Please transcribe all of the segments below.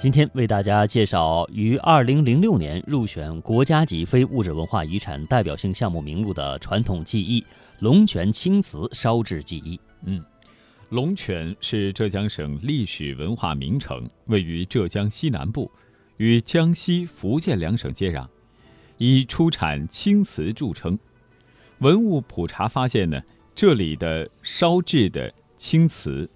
今天为大家介绍于二零零六年入选国家级非物质文化遗产代表性项目名录的传统技艺——龙泉青瓷烧制技艺。嗯，龙泉是浙江省历史文化名城，位于浙江西南部，与江西、福建两省接壤，以出产青瓷著称。文物普查发现呢，这里的烧制的青瓷，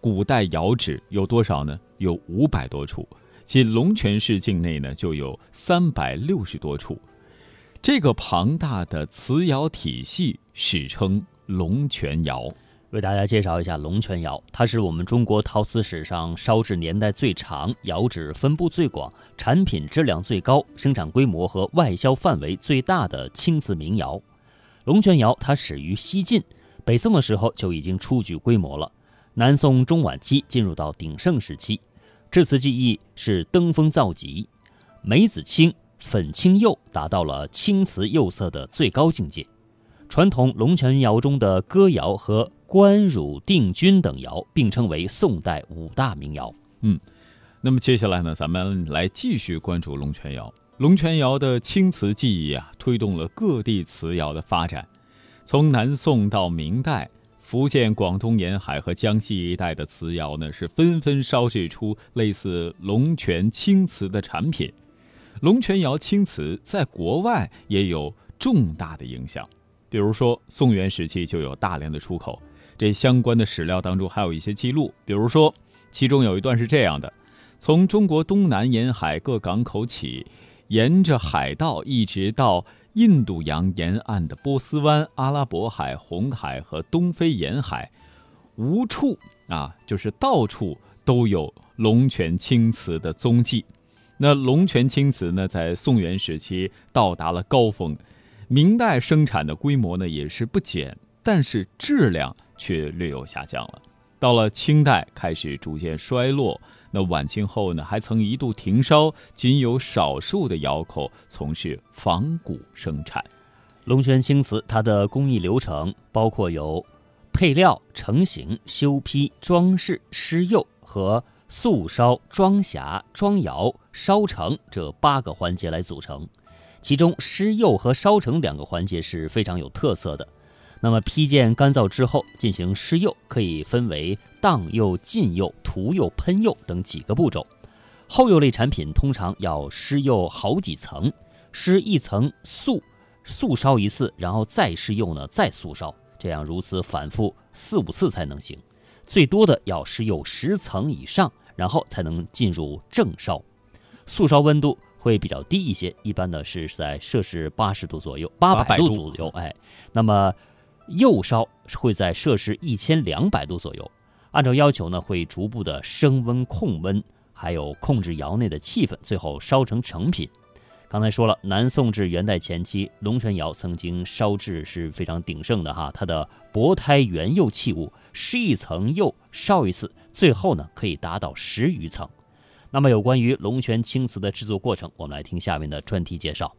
古代窑址有多少呢？有五百多处，仅龙泉市境内呢就有三百六十多处。这个庞大的瓷窑体系史称龙泉窑。为大家介绍一下龙泉窑，它是我们中国陶瓷史上烧制年代最长、窑址分布最广、产品质量最高、生产规模和外销范围最大的青瓷名窑。龙泉窑它始于西晋，北宋的时候就已经初具规模了。南宋中晚期进入到鼎盛时期。制瓷技艺是登峰造极，梅子青、粉青釉达到了青瓷釉色的最高境界。传统龙泉窑中的哥窑和官汝定钧等窑并称为宋代五大名窑。嗯，那么接下来呢，咱们来继续关注龙泉窑。龙泉窑的青瓷技艺啊，推动了各地瓷窑的发展，从南宋到明代。福建、广东沿海和江西一带的瓷窑呢，是纷纷烧制出类似龙泉青瓷的产品。龙泉窑青瓷在国外也有重大的影响，比如说宋元时期就有大量的出口。这相关的史料当中还有一些记录，比如说，其中有一段是这样的：从中国东南沿海各港口起，沿着海道一直到。印度洋沿岸的波斯湾、阿拉伯海、红海和东非沿海，无处啊，就是到处都有龙泉青瓷的踪迹。那龙泉青瓷呢，在宋元时期到达了高峰，明代生产的规模呢也是不减，但是质量却略有下降了。到了清代，开始逐渐衰落。那晚清后呢，还曾一度停烧，仅有少数的窑口从事仿古生产。龙泉青瓷它的工艺流程包括有配料、成型、修坯、装饰、施釉和素烧、装匣、装窑、烧成这八个环节来组成。其中施釉和烧成两个环节是非常有特色的。那么坯件干燥之后进行施釉，可以分为荡釉、浸釉、涂釉、喷釉等几个步骤。后釉类产品通常要施釉好几层，施一层素，素烧一次，然后再施釉呢，再素烧，这样如此反复四五次才能行。最多的要施釉十层以上，然后才能进入正烧。素烧温度会比较低一些，一般呢是在摄氏八十度左右，八百度左右。哎，那么。釉烧会在摄氏一千两百度左右，按照要求呢，会逐步的升温控温，还有控制窑内的气氛，最后烧成成品。刚才说了，南宋至元代前期，龙泉窑曾经烧制是非常鼎盛的哈，它的薄胎原釉器物，施一层釉烧一次，最后呢可以达到十余层。那么有关于龙泉青瓷的制作过程，我们来听下面的专题介绍。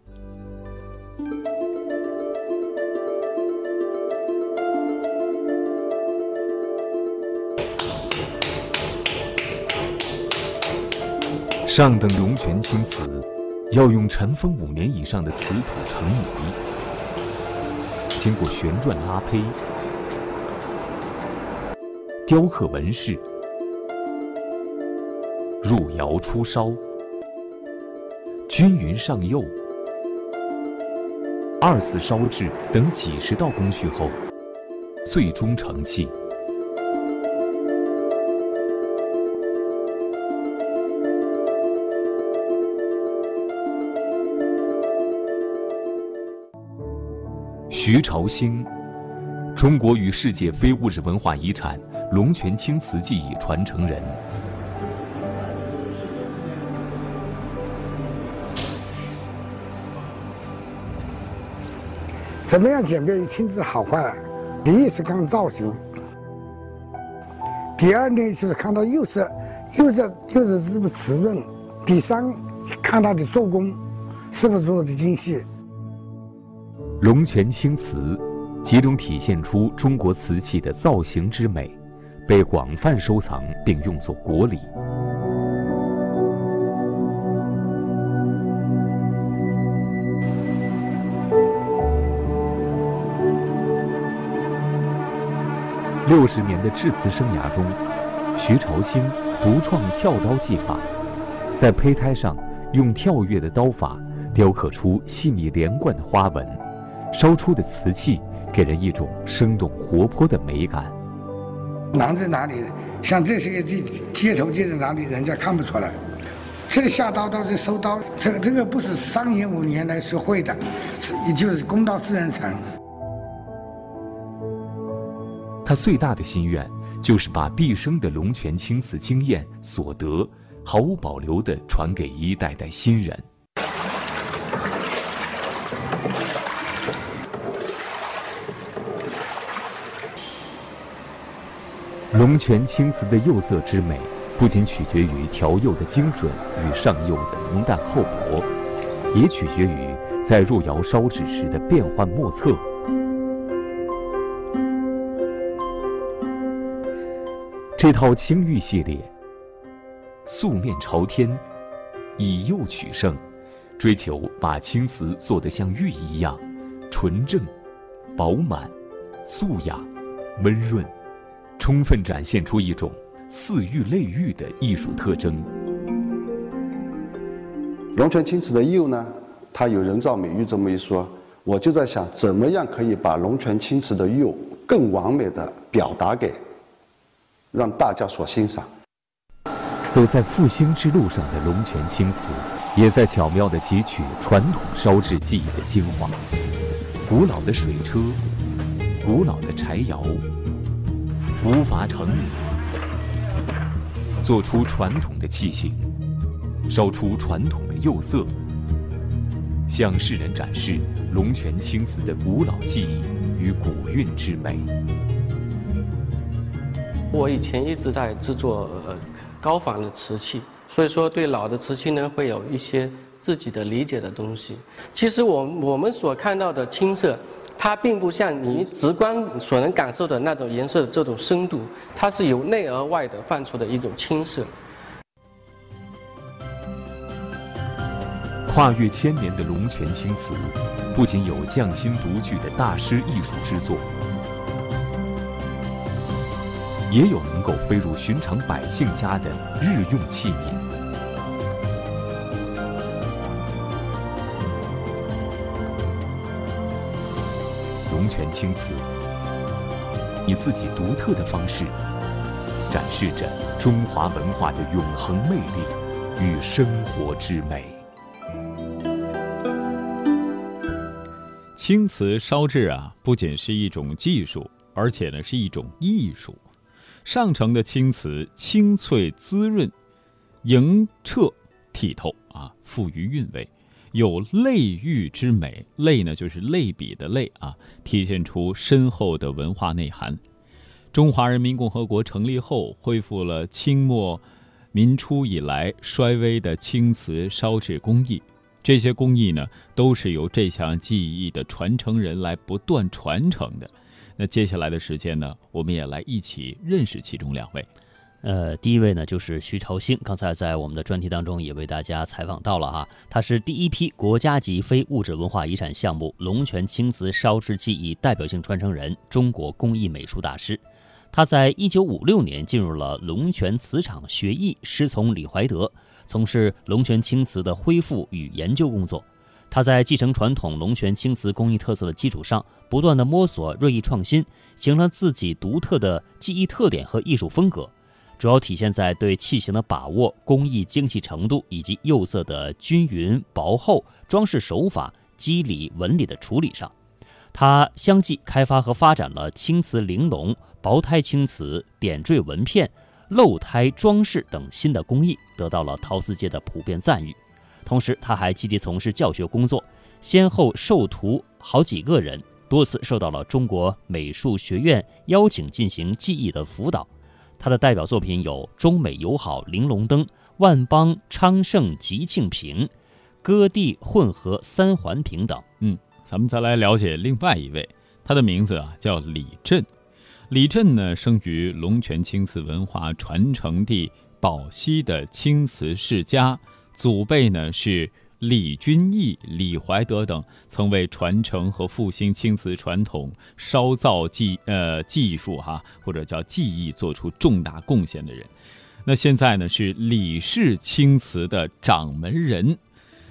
上等龙泉青瓷要用尘封五年以上的瓷土成泥，经过旋转拉胚、雕刻纹饰、入窑出烧、均匀上釉、二次烧制等几十道工序后，最终成器。徐朝兴，中国与世界非物质文化遗产龙泉青瓷技艺传承人。怎么样鉴别青瓷好坏？第一是看造型，第二呢就是看它釉色，釉色釉色是不是瓷润？第三看它的做工，是不是做的精细？龙泉青瓷集中体现出中国瓷器的造型之美被广泛收藏并用作国礼。六十年的制瓷生涯中徐朝兴独创跳刀技法在胚胎上用跳跃的刀法雕刻出细腻连贯的花纹。烧出的瓷器给人一种生动活泼的美感。难在哪里？像这些地街头街在哪里，人家看不出来。这里下刀都是收刀，这个这个不是三年五年来学会的，是也就是功到自然成。他最大的心愿就是把毕生的龙泉青瓷经验所得，毫无保留地传给一代代新人。龙泉青瓷的釉色之美，不仅取决于调釉的精准与上釉的浓淡厚薄，也取决于在入窑烧制时的变幻莫测。这套青玉系列，素面朝天，以釉取胜，追求把青瓷做得像玉一样纯正、饱满、素雅、温润。充分展现出一种似玉类玉的艺术特征。龙泉青瓷的釉呢，它有人造美玉这么一说，我就在想，怎么样可以把龙泉青瓷的釉更完美的表达给让大家所欣赏。走在复兴之路上的龙泉青瓷，也在巧妙地汲取传统烧制技艺的精华，古老的水车，古老的柴窑。无法成泥，做出传统的器型，烧出传统的釉色，向世人展示龙泉青瓷的古老技艺与古韵之美。我以前一直在制作高仿的瓷器，所以说对老的瓷器呢会有一些自己的理解的东西。其实我我们所看到的青色。它并不像你直观所能感受的那种颜色这种深度，它是由内而外的泛出的一种青色。跨越千年的龙泉青瓷，不仅有匠心独具的大师艺术之作，也有能够飞入寻常百姓家的日用器皿。全青瓷以自己独特的方式，展示着中华文化的永恒魅力与生活之美。青瓷烧制啊，不仅是一种技术，而且呢是一种艺术。上乘的青瓷清脆滋润，莹澈剔透啊，富于韵味。有类玉之美，类呢就是类比的类啊，体现出深厚的文化内涵。中华人民共和国成立后，恢复了清末民初以来衰微的青瓷烧制工艺。这些工艺呢，都是由这项技艺的传承人来不断传承的。那接下来的时间呢，我们也来一起认识其中两位。呃，第一位呢就是徐朝兴，刚才在我们的专题当中也为大家采访到了哈，他是第一批国家级非物质文化遗产项目龙泉青瓷烧制技艺代表性传承人，中国工艺美术大师。他在一九五六年进入了龙泉瓷厂学艺，师从李怀德，从事龙泉青瓷的恢复与研究工作。他在继承传统龙泉青瓷工艺特色的基础上，不断的摸索锐意创新，形成自己独特的技艺特点和艺术风格。主要体现在对器型的把握、工艺精细程度以及釉色的均匀薄厚、装饰手法、肌理纹理的处理上。他相继开发和发展了青瓷玲珑、薄胎青瓷、点缀纹片、镂胎装饰等新的工艺，得到了陶瓷界的普遍赞誉。同时，他还积极从事教学工作，先后授徒好几个人，多次受到了中国美术学院邀请进行技艺的辅导。他的代表作品有《中美友好玲珑灯》《万邦昌盛吉庆瓶》《割地混合三环瓶》等。嗯，咱们再来了解另外一位，他的名字啊叫李振。李振呢，生于龙泉青瓷文化传承地宝溪的青瓷世家，祖辈呢是李君毅、李怀德等，曾为传承和复兴青瓷传统烧造技呃技术哈或者叫技艺做出重大贡献的人。那现在呢是李氏青瓷的掌门人。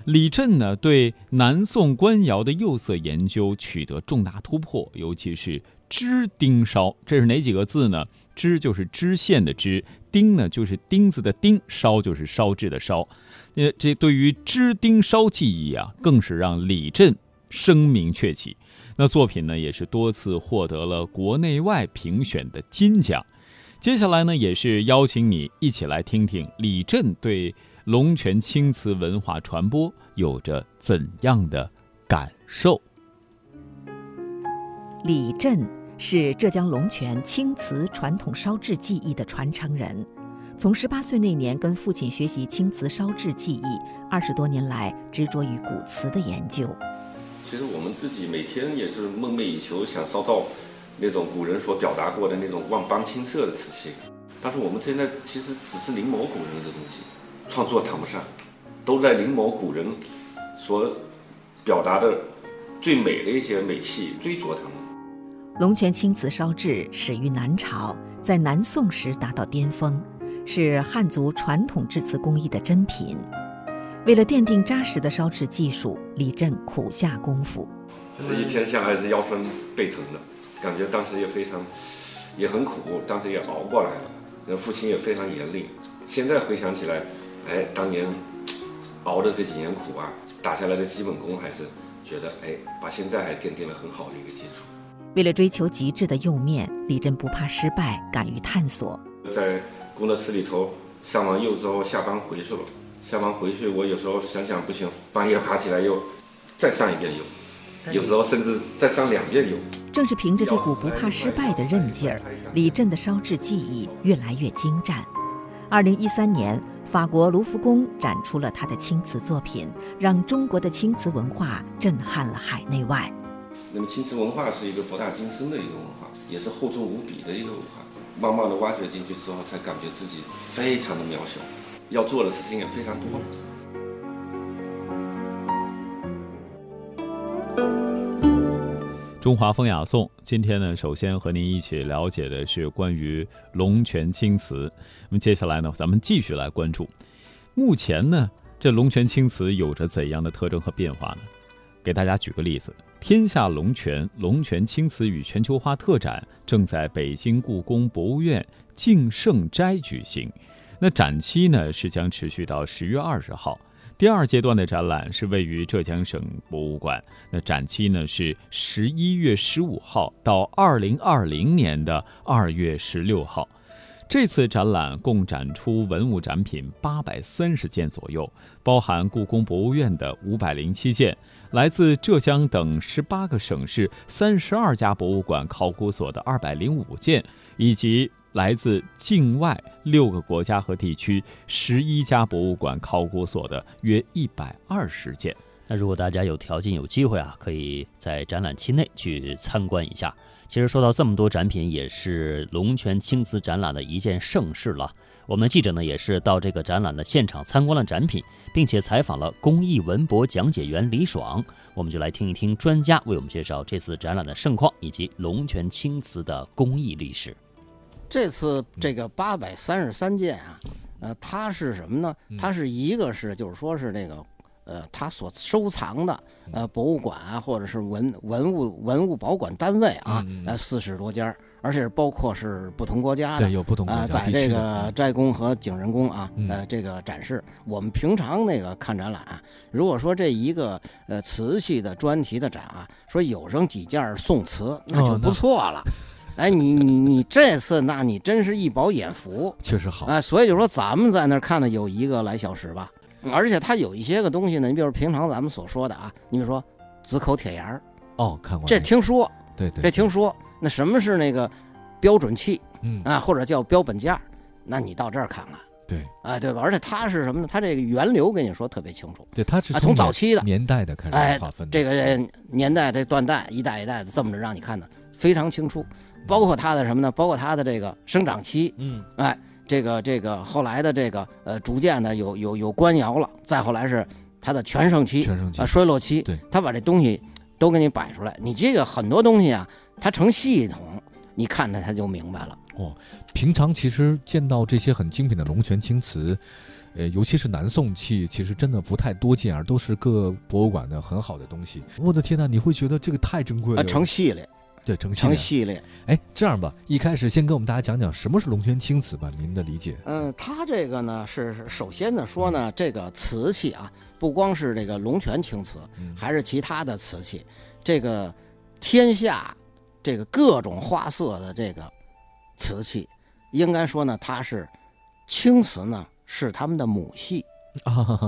李振呢，对南宋官窑的釉色研究取得重大突破，尤其是支钉烧，这是哪几个字呢？支就是支线的支，钉呢就是钉子的钉，烧就是烧制的烧。呃，这对于支钉烧技艺啊，更是让李振声名鹊起。那作品呢，也是多次获得了国内外评选的金奖。接下来呢，也是邀请你一起来听听李振对。龙泉青瓷文化传播有着怎样的感受？李振是浙江龙泉青瓷传统烧制技艺的传承人，从十八岁那年跟父亲学习青瓷烧制技艺，二十多年来执着于古瓷的研究。其实我们自己每天也是梦寐以求，想烧造那种古人所表达过的那种万邦青色的瓷器，但是我们现在其实只是临摹古人的东西。创作谈不上，都在临摹古人所表达的最美的一些美器，追逐他们。龙泉青瓷烧制始于南朝，在南宋时达到巅峰，是汉族传统制瓷工艺的珍品。为了奠定扎实的烧制技术，李振苦下功夫。这一天下来是腰酸背疼的，感觉当时也非常也很苦，当时也熬过来了。那父亲也非常严厉，现在回想起来。哎，当年熬的这几年苦啊，打下来的基本功还是觉得哎，把现在还奠定了很好的一个基础。为了追求极致的釉面，李振不怕失败，敢于探索。在工作室里头上完釉之后，下班回去了。下班回去，我有时候想想不行，半夜爬起来又再上一遍釉，有时候甚至再上两遍釉。正是凭着这股不怕失败的韧劲儿，李振的烧制技艺越来越精湛。二零一三年。法国卢浮宫展出了他的青瓷作品，让中国的青瓷文化震撼了海内外。那么，青瓷文化是一个博大精深的一个文化，也是厚重无比的一个文化。慢慢的挖掘进去之后，才感觉自己非常的渺小，要做的事情也非常多。中华风雅颂，今天呢，首先和您一起了解的是关于龙泉青瓷。那么接下来呢，咱们继续来关注，目前呢，这龙泉青瓷有着怎样的特征和变化呢？给大家举个例子，天下龙泉龙泉青瓷与全球化特展正在北京故宫博物院敬圣斋举行，那展期呢是将持续到十月二十号。第二阶段的展览是位于浙江省博物馆，那展期呢是十一月十五号到二零二零年的二月十六号。这次展览共展出文物展品八百三十件左右，包含故宫博物院的五百零七件，来自浙江等十八个省市三十二家博物馆考古所的二百零五件，以及。来自境外六个国家和地区十一家博物馆考古所的约一百二十件。那如果大家有条件有机会啊，可以在展览期内去参观一下。其实说到这么多展品，也是龙泉青瓷展览的一件盛事了。我们的记者呢，也是到这个展览的现场参观了展品，并且采访了工艺文博讲解员李爽。我们就来听一听专家为我们介绍这次展览的盛况以及龙泉青瓷的工艺历史。这次这个八百三十三件啊，呃，它是什么呢？它是一个是就是说是那个，呃，它所收藏的呃博物馆啊，或者是文文物文物保管单位啊，呃，四十多家，而且是包括是不同国家的，对，有不同啊，在这个斋宫和景仁宫啊，呃，这个展示。我们平常那个看展览，如果说这一个呃瓷器的专题的展啊，说有上几件宋瓷，那就不错了。哎，你你你这次，那你真是一饱眼福，确实好。哎，所以就说咱们在那儿看了有一个来小时吧，而且它有一些个东西呢，你比如平常咱们所说的啊，你比如说紫口铁牙儿，哦，看过，这听说，对对，这听说。那什么是那个标准器？嗯啊，或者叫标本件那你到这儿看看，对，哎，对吧？而且它是什么呢？它这个源流跟你说特别清楚，对，它是从早期的年代的开始划分，这个年代这断代一代一代的这么着让你看的非常清楚。包括它的什么呢？包括它的这个生长期，嗯，哎，这个这个后来的这个呃，逐渐的有有有官窑了，再后来是它的全盛期、全盛期啊衰落期，对，他把这东西都给你摆出来。你这个很多东西啊，它成系统，你看着它就明白了。哦，平常其实见到这些很精品的龙泉青瓷，呃，尤其是南宋器，其实真的不太多见，而都是各博物馆的很好的东西。我的天呐，你会觉得这个太珍贵了。啊，成系列，对，成系成系列。哎，这样吧，一开始先跟我们大家讲讲什么是龙泉青瓷吧，您的理解。嗯，它这个呢是首先呢说呢，这个瓷器啊，不光是这个龙泉青瓷，还是其他的瓷器，这个天下这个各种花色的这个瓷器，应该说呢，它是青瓷呢是他们的母系。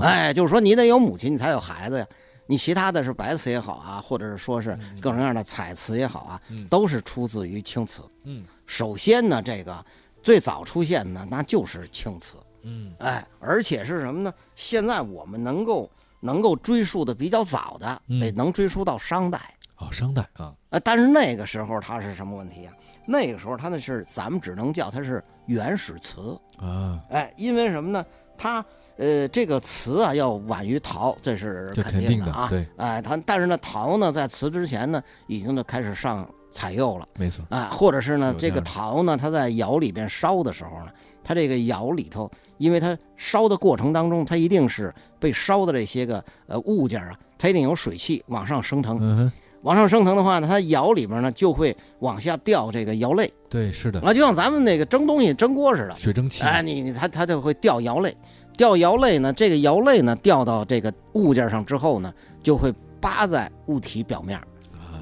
哎，就是说你得有母亲，你才有孩子呀。你其他的是白瓷也好啊，或者是说是各种各样的彩瓷也好啊，都是出自于青瓷。嗯，首先呢，这个最早出现的那就是青瓷。嗯，哎，而且是什么呢？现在我们能够能够追溯的比较早的，得能追溯到商代。哦，商代啊。呃，但是那个时候它是什么问题啊？那个时候它那是咱们只能叫它是原始瓷啊。哎，因为什么呢？它呃，这个瓷啊要晚于陶，这是肯定的啊。对，哎，它但是呢，陶呢在瓷之前呢，已经就开始上彩釉了。没错。哎，或者是呢，这个陶呢，它在窑里边烧的时候呢，它这个窑里头，因为它烧的过程当中，它一定是被烧的这些个呃物件啊，它一定有水汽往上升腾。嗯哼。往上升腾的话呢，它窑里边呢就会往下掉这个窑泪。对，是的。啊，就像咱们那个蒸东西蒸锅似的，水蒸气。哎，你你它它就会掉窑泪，掉窑泪呢，这个窑泪呢掉到这个物件上之后呢，就会扒在物体表面，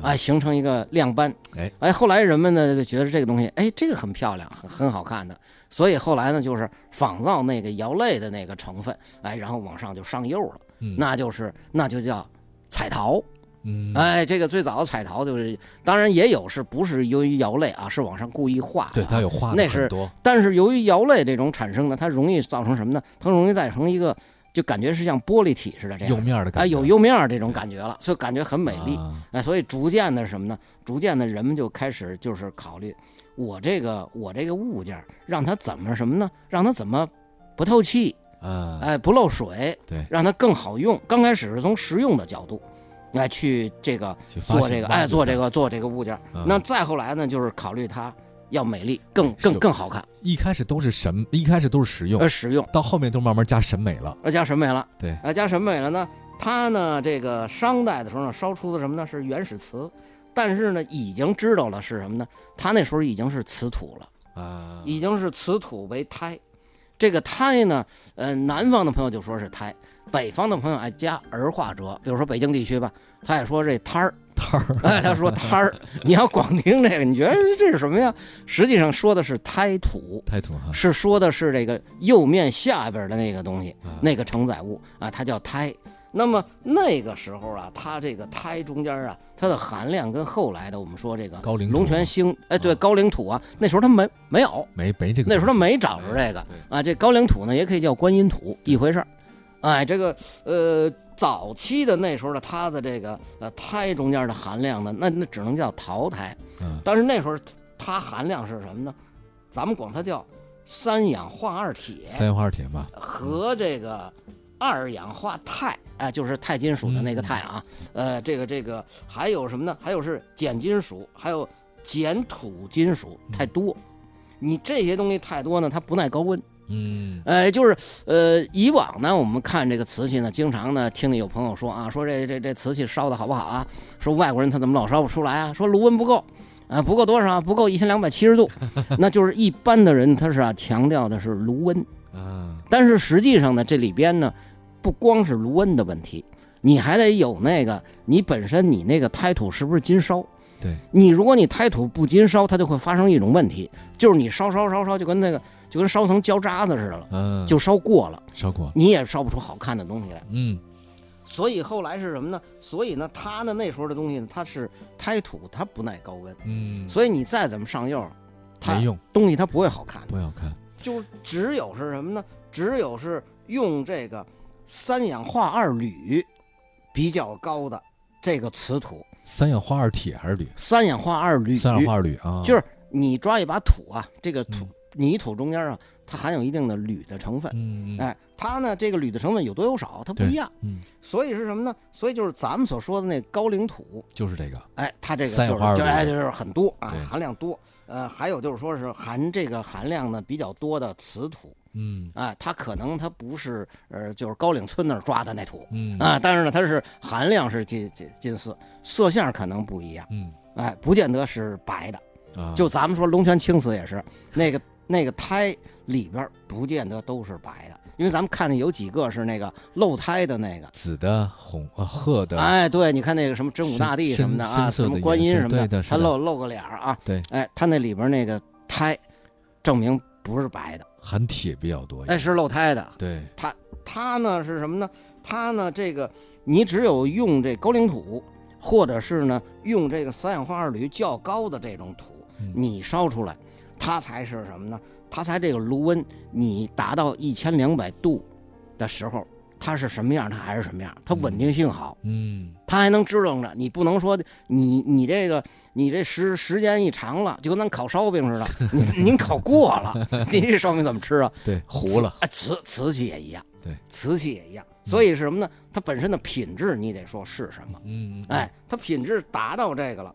哎，形成一个亮斑。哎哎，后来人们呢就觉得这个东西，哎，这个很漂亮，很很好看的，所以后来呢就是仿造那个窑泪的那个成分，哎，然后往上就上釉了，嗯、那就是那就叫彩陶。嗯，哎，这个最早的彩陶就是，当然也有是不是由于窑类啊，是往上故意画的，对，它有画那是多。但是由于窑类这种产生的，它容易造成什么呢？它容易造成一个，就感觉是像玻璃体似的这样釉面的感觉，哎，有釉面这种感觉了，所以感觉很美丽。啊、哎，所以逐渐的什么呢？逐渐的人们就开始就是考虑，我这个我这个物件让它怎么什么呢？让它怎么不透气啊？哎，不漏水，对，让它更好用。刚开始是从实用的角度。来去这个做这个哎做这个做这个物件，嗯、那再后来呢，就是考虑它要美丽，更更更好看。一开始都是审，一开始都是实用，呃实用，到后面都慢慢加审美了，呃加审美了。对，呃加审美了呢，它呢这个商代的时候呢烧出的什么呢？是原始瓷，但是呢已经知道了是什么呢？它那时候已经是瓷土了啊，已经是瓷土为胎。这个胎呢，呃，南方的朋友就说是胎。北方的朋友爱加儿化折，比如说北京地区吧，他也说这摊儿摊儿，哎，他说摊儿。你要光听这个，你觉得这是什么呀？实际上说的是胎土，胎土哈，是说的是这个釉面下边的那个东西，啊、那个承载物啊，它叫胎。那么那个时候啊，它这个胎中间啊，它的含量跟后来的我们说这个高岭龙泉星，哎，对，高岭土啊，那时候它没没有，没没这个，那时候它没找着这个啊。这高岭土呢，也可以叫观音土，一回事儿。哎，这个呃，早期的那时候的它的这个呃胎中间的含量呢，那那只能叫陶胎。嗯。但是那时候它含量是什么呢？咱们管它叫三氧化二铁。三氧化二铁嘛。和这个二氧化钛，哎，就是钛金属的那个钛啊。嗯、呃，这个这个还有什么呢？还有是碱金属，还有碱土金属太多。嗯、你这些东西太多呢，它不耐高温。嗯，呃，就是呃，以往呢，我们看这个瓷器呢，经常呢听见有朋友说啊，说这这这瓷器烧的好不好啊？说外国人他怎么老烧不出来啊？说炉温不够，啊，不够多少？不够一千两百七十度，那就是一般的人他是啊强调的是炉温啊，但是实际上呢，这里边呢不光是炉温的问题，你还得有那个你本身你那个胎土是不是金烧？对你，如果你胎土不金烧，它就会发生一种问题，就是你烧烧烧烧，就跟那个就跟烧成焦渣子似的了，嗯，就烧过了，烧过，你也烧不出好看的东西来。嗯，所以后来是什么呢？所以呢，它呢那时候的东西，它是胎土，它不耐高温，嗯，所以你再怎么上釉，它没用，东西它不会好看，不会好看，就只有是什么呢？只有是用这个三氧化二铝比较高的这个瓷土。三氧化二铁还是铝？三氧化二铝，三氧化二铝啊，就是你抓一把土啊，这个土泥土中间啊，它含有一定的铝的成分。嗯，哎，它呢这个铝的成分有多有少，它不一样。嗯，所以是什么呢？所以就是咱们所说的那高岭土，就是这个。哎，它这个三就是氧化二铝就哎就是很多啊，含量多。呃，还有就是说是含这个含量呢比较多的瓷土。嗯。啊，它可能它不是呃，就是高岭村那儿抓的那土，嗯。啊，但是呢，它是含量是近近近似，色相可能不一样，嗯，哎，不见得是白的，啊，就咱们说龙泉青瓷也是，那个那个胎里边不见得都是白的，因为咱们看见有几个是那个露胎的那个。紫的、红呃褐的，哎，对，你看那个什么真武大帝什么的啊，什么观音什么的他露露个脸儿啊，对，哎，他那里边那个胎，证明不是白的，含铁比较多。哎，是漏胎的，对，它它呢是什么呢？它呢这个你只有用这高岭土，或者是呢用这个三氧化二铝较高的这种土，嗯你烧出来，它才是什么呢？它才这个炉温你达到一千两百度的时候，它是什么样，它还是什么样，它稳定性好。嗯，它还能支棱着，你不能说你你这个你这时时间一长了，就跟咱烤烧饼似的，您您烤过了，您这烧饼怎么吃啊？对，糊了。啊，瓷瓷器也一样，对，瓷器也一样。所以是什么呢？它本身的品质你得说是什么？嗯，哎，它品质达到这个了，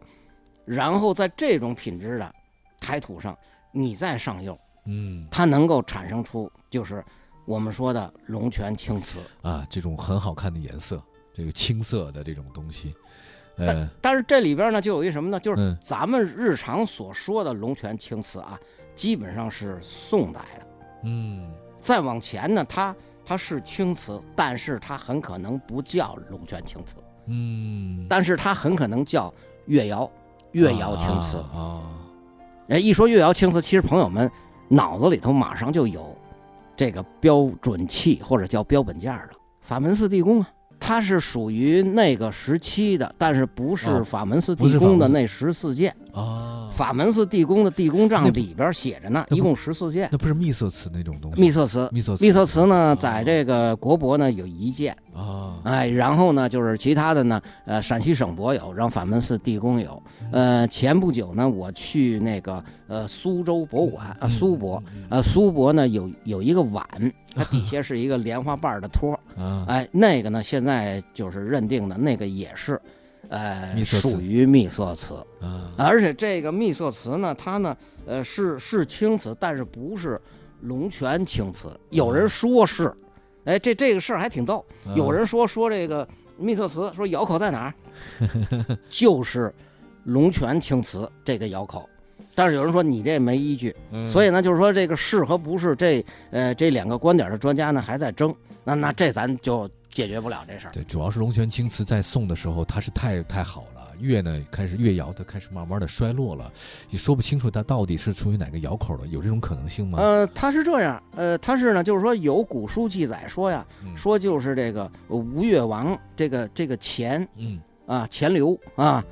然后在这种品质的胎土上，你再上釉，嗯它能够产生出就是我们说的龙泉青瓷。啊，这种很好看的颜色，这个青色的这种东西，呃，但是这里边呢，就有一什么呢？就是嗯咱们日常所说的龙泉青瓷啊，基本上是宋代的。嗯再往前呢，它它是青瓷，但是它很可能不叫龙泉青瓷，嗯，但是它很可能叫越窑越窑青瓷。啊，哎，一说越窑青瓷，其实朋友们脑子里头马上就有这个标准器或者叫标本件儿的法门寺地宫啊，它是属于那个时期的，但是不是哦法门寺地宫的那十四件。啊，法门寺地宫的地宫账里边写着呢，一共十四件。那不是秘色瓷那种东西，秘色瓷，秘色瓷秘色瓷呢，在这个国博呢有一件，啊，哎，然后呢就是其他的呢，呃，陕西省博有，然后法门寺地宫有。呃，前不久呢，我去那个呃苏州博物馆啊，嗯苏博，嗯呃，苏博呢有有一个碗，它底下是一个莲花瓣的托哎，那个呢现在就是认定的那个也是，呃，秘色瓷属于秘色瓷。啊，而且这个秘色瓷呢，它呢，呃，是是青瓷，但是不是龙泉青瓷。有人说是，哎，这这个事儿还挺逗。有人说说这个秘色瓷，说窑口在哪儿？就是龙泉青瓷这个窑口。但是有人说你这没依据，嗯所以呢，就是说这个是和不是这呃这两个观点的专家呢还在争。那那这咱就解决不了这事儿。对，主要是龙泉青瓷在宋的时候，它是太太好了，越呢开始越窑它开始慢慢的衰落了，也说不清楚它到底是出于哪个窑口的，有这种可能性吗？呃，它是这样，呃，它是呢，就是说有古书记载说呀，嗯说就是这个呃吴越王这个这个钱嗯啊钱流啊，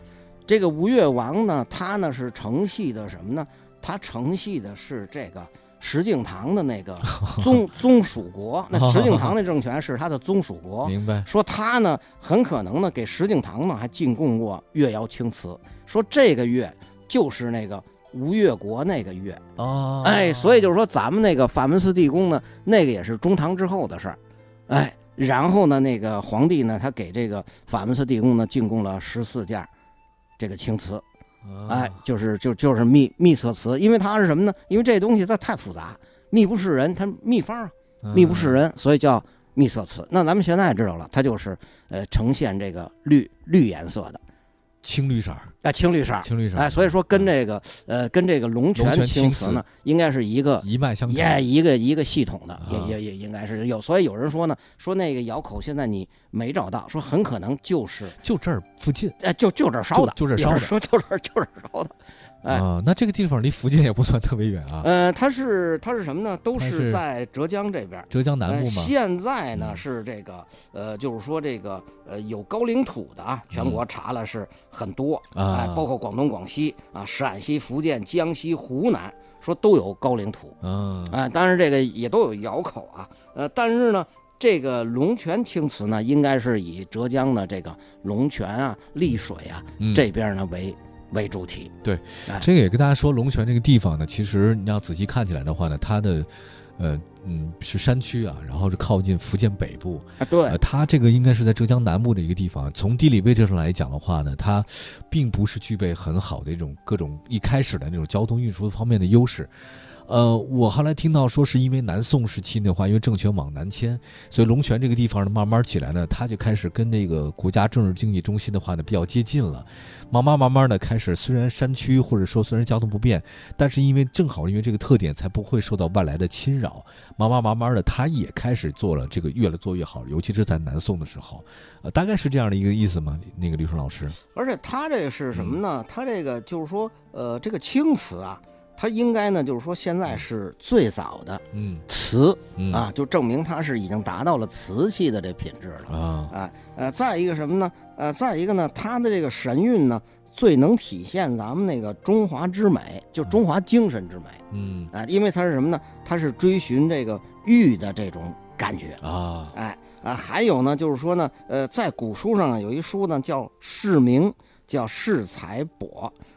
这个吴越王呢，他呢是承系的什么呢？他承系的是这个石敬瑭的那个 宗宗属国，那 石敬瑭那政权是他的宗属国。明白。说他呢很可能呢给石敬瑭呢还进贡过越窑青瓷，说这个越就是那个吴越国那个越。哦，哎，所以就是说，咱们那个法门寺地宫呢，那个也是中唐之后的事儿，哎，然后呢，那个皇帝呢，他给这个法门寺地宫呢进贡了十四件儿这个青瓷，啊哎，就是就就是秘秘色瓷，因为它是什么呢？因为这东西它太复杂，秘不是人，它秘方啊，秘不是人，所以叫秘色瓷。那咱们现在知道了，它就是呃呈现这个绿绿颜色的，青绿色儿，哎，青绿色儿，青绿色儿，哎，所以说跟这个呃跟这个龙龙泉泉青瓷呢，应该是一个一脉相承。也一个一个系统的，也啊。也也应该是有，所以有人说呢，说那个窑口现在你没找到，说很可能就是，就这儿附近。哎，就就这儿烧的，就就这儿烧的。说就这儿就这儿烧的，哎啊，那这个地方离福建也不算特别远啊，呃，它是它是什么呢？都是是在浙江这边儿。浙江南呃部嘛。现在呢嗯是这个呃，就是说这个呃有高岭土的啊，全国查了是很多，哎，包括广东、广西啊、陕西、福建、江西、湖南，说都有高岭土。嗯啊，当然这个也都有窑口啊，呃，但是呢，这个龙泉青瓷呢，应该是以浙江的这个龙泉啊、丽水啊、嗯这边呢为为主体。对，哎这个也跟大家说，龙泉这个地方呢，其实你要仔细看起来的话呢，它的，呃嗯是山区啊，然后是靠近福建北部，啊，对呃，它这个应该是在浙江南部的一个地方。从地理位置上来讲的话呢，它并不是具备很好的一种各种一开始的那种交通运输方面的优势。呃，我后来听到说，是因为南宋时期的话，因为政权往南迁，所以龙泉这个地方呢，慢慢起来呢，它就开始跟那个国家政治经济中心的话呢比较接近了。慢慢慢慢的开始，虽然山区或者说虽然交通不便，但是因为正好因为这个特点，才不会受到外来的侵扰。慢慢慢慢的，它也开始做了这个越来做越好，尤其是在南宋的时候，呃，大概是这样的一个意思吗？那个李春老师，而且它这个是什么呢？它这个就是说，呃，这个青瓷啊，它应该呢，就是说现在是最早的嗯瓷嗯啊，就证明它是已经达到了瓷器的这品质了。啊啊，呃，再一个什么呢？呃，再一个呢，它的这个神韵呢，最能体现咱们那个中华之美，就中华精神之美嗯啊，因为它是什么呢？它是追寻这个玉的这种感觉。啊哎啊，还有呢，就是说呢，呃，在古书上啊有一书呢叫《释名》，叫《释财帛》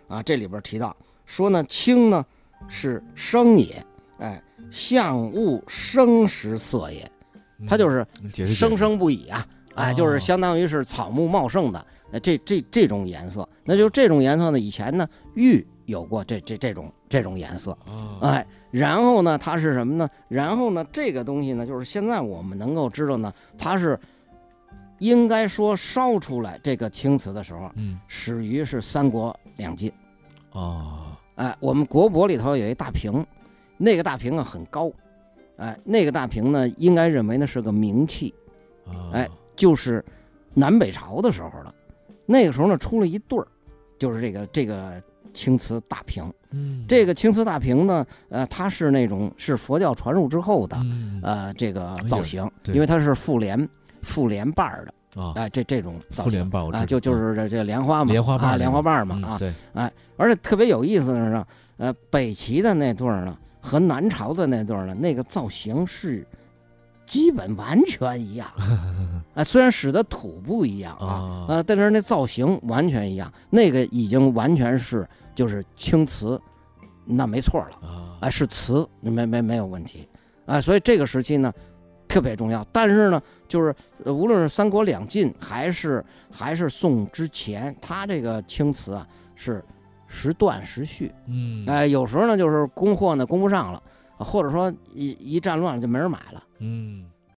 啊，这里边提到说呢，青呢是生也，哎，象物生时色也，它就是生生不已啊，哎，哦就是相当于是草木茂盛的，呃，这这这种颜色，那就这种颜色呢，以前呢玉有过这这这种这种颜色，啊哎，然后呢，它是什么呢？然后呢，这个东西呢，就是现在我们能够知道呢，它是应该说烧出来这个青瓷的时候，嗯。始于是三国两晋。啊哎，我们国博里头有一大瓶，那个大瓶啊很高，哎，那个大瓶呢，应该认为呢是个名器，啊哎，就是南北朝的时候了。那个时候呢，出了一对儿，就是这个这个青瓷大瓶。嗯这个青瓷大瓶呢，呃，它是那种是佛教传入之后的，嗯呃，这个造型，对因为它是复莲复莲瓣儿的，啊。哎，这这种造型复联瓣啊，就就是这这莲花嘛，莲花瓣啊，莲花儿那种瓣嘛啊，嗯对。哎，而且特别有意思的是呢，呃，北齐的那对儿呢和南朝的那对儿呢，那个造型是基本完全一样，啊，虽然使得土不一样啊，啊呃，但是那造型完全一样，那个已经完全是就是青瓷，那没错了。啊啊，是瓷，没没没有问题，啊，所以这个时期呢特别重要。但是呢，就是呃无论是三国两晋还是还是宋之前，它这个青瓷啊是时断时续，嗯。哎、有时候呢就是供货呢供不上了，或者说一一战乱了就没人买了，嗯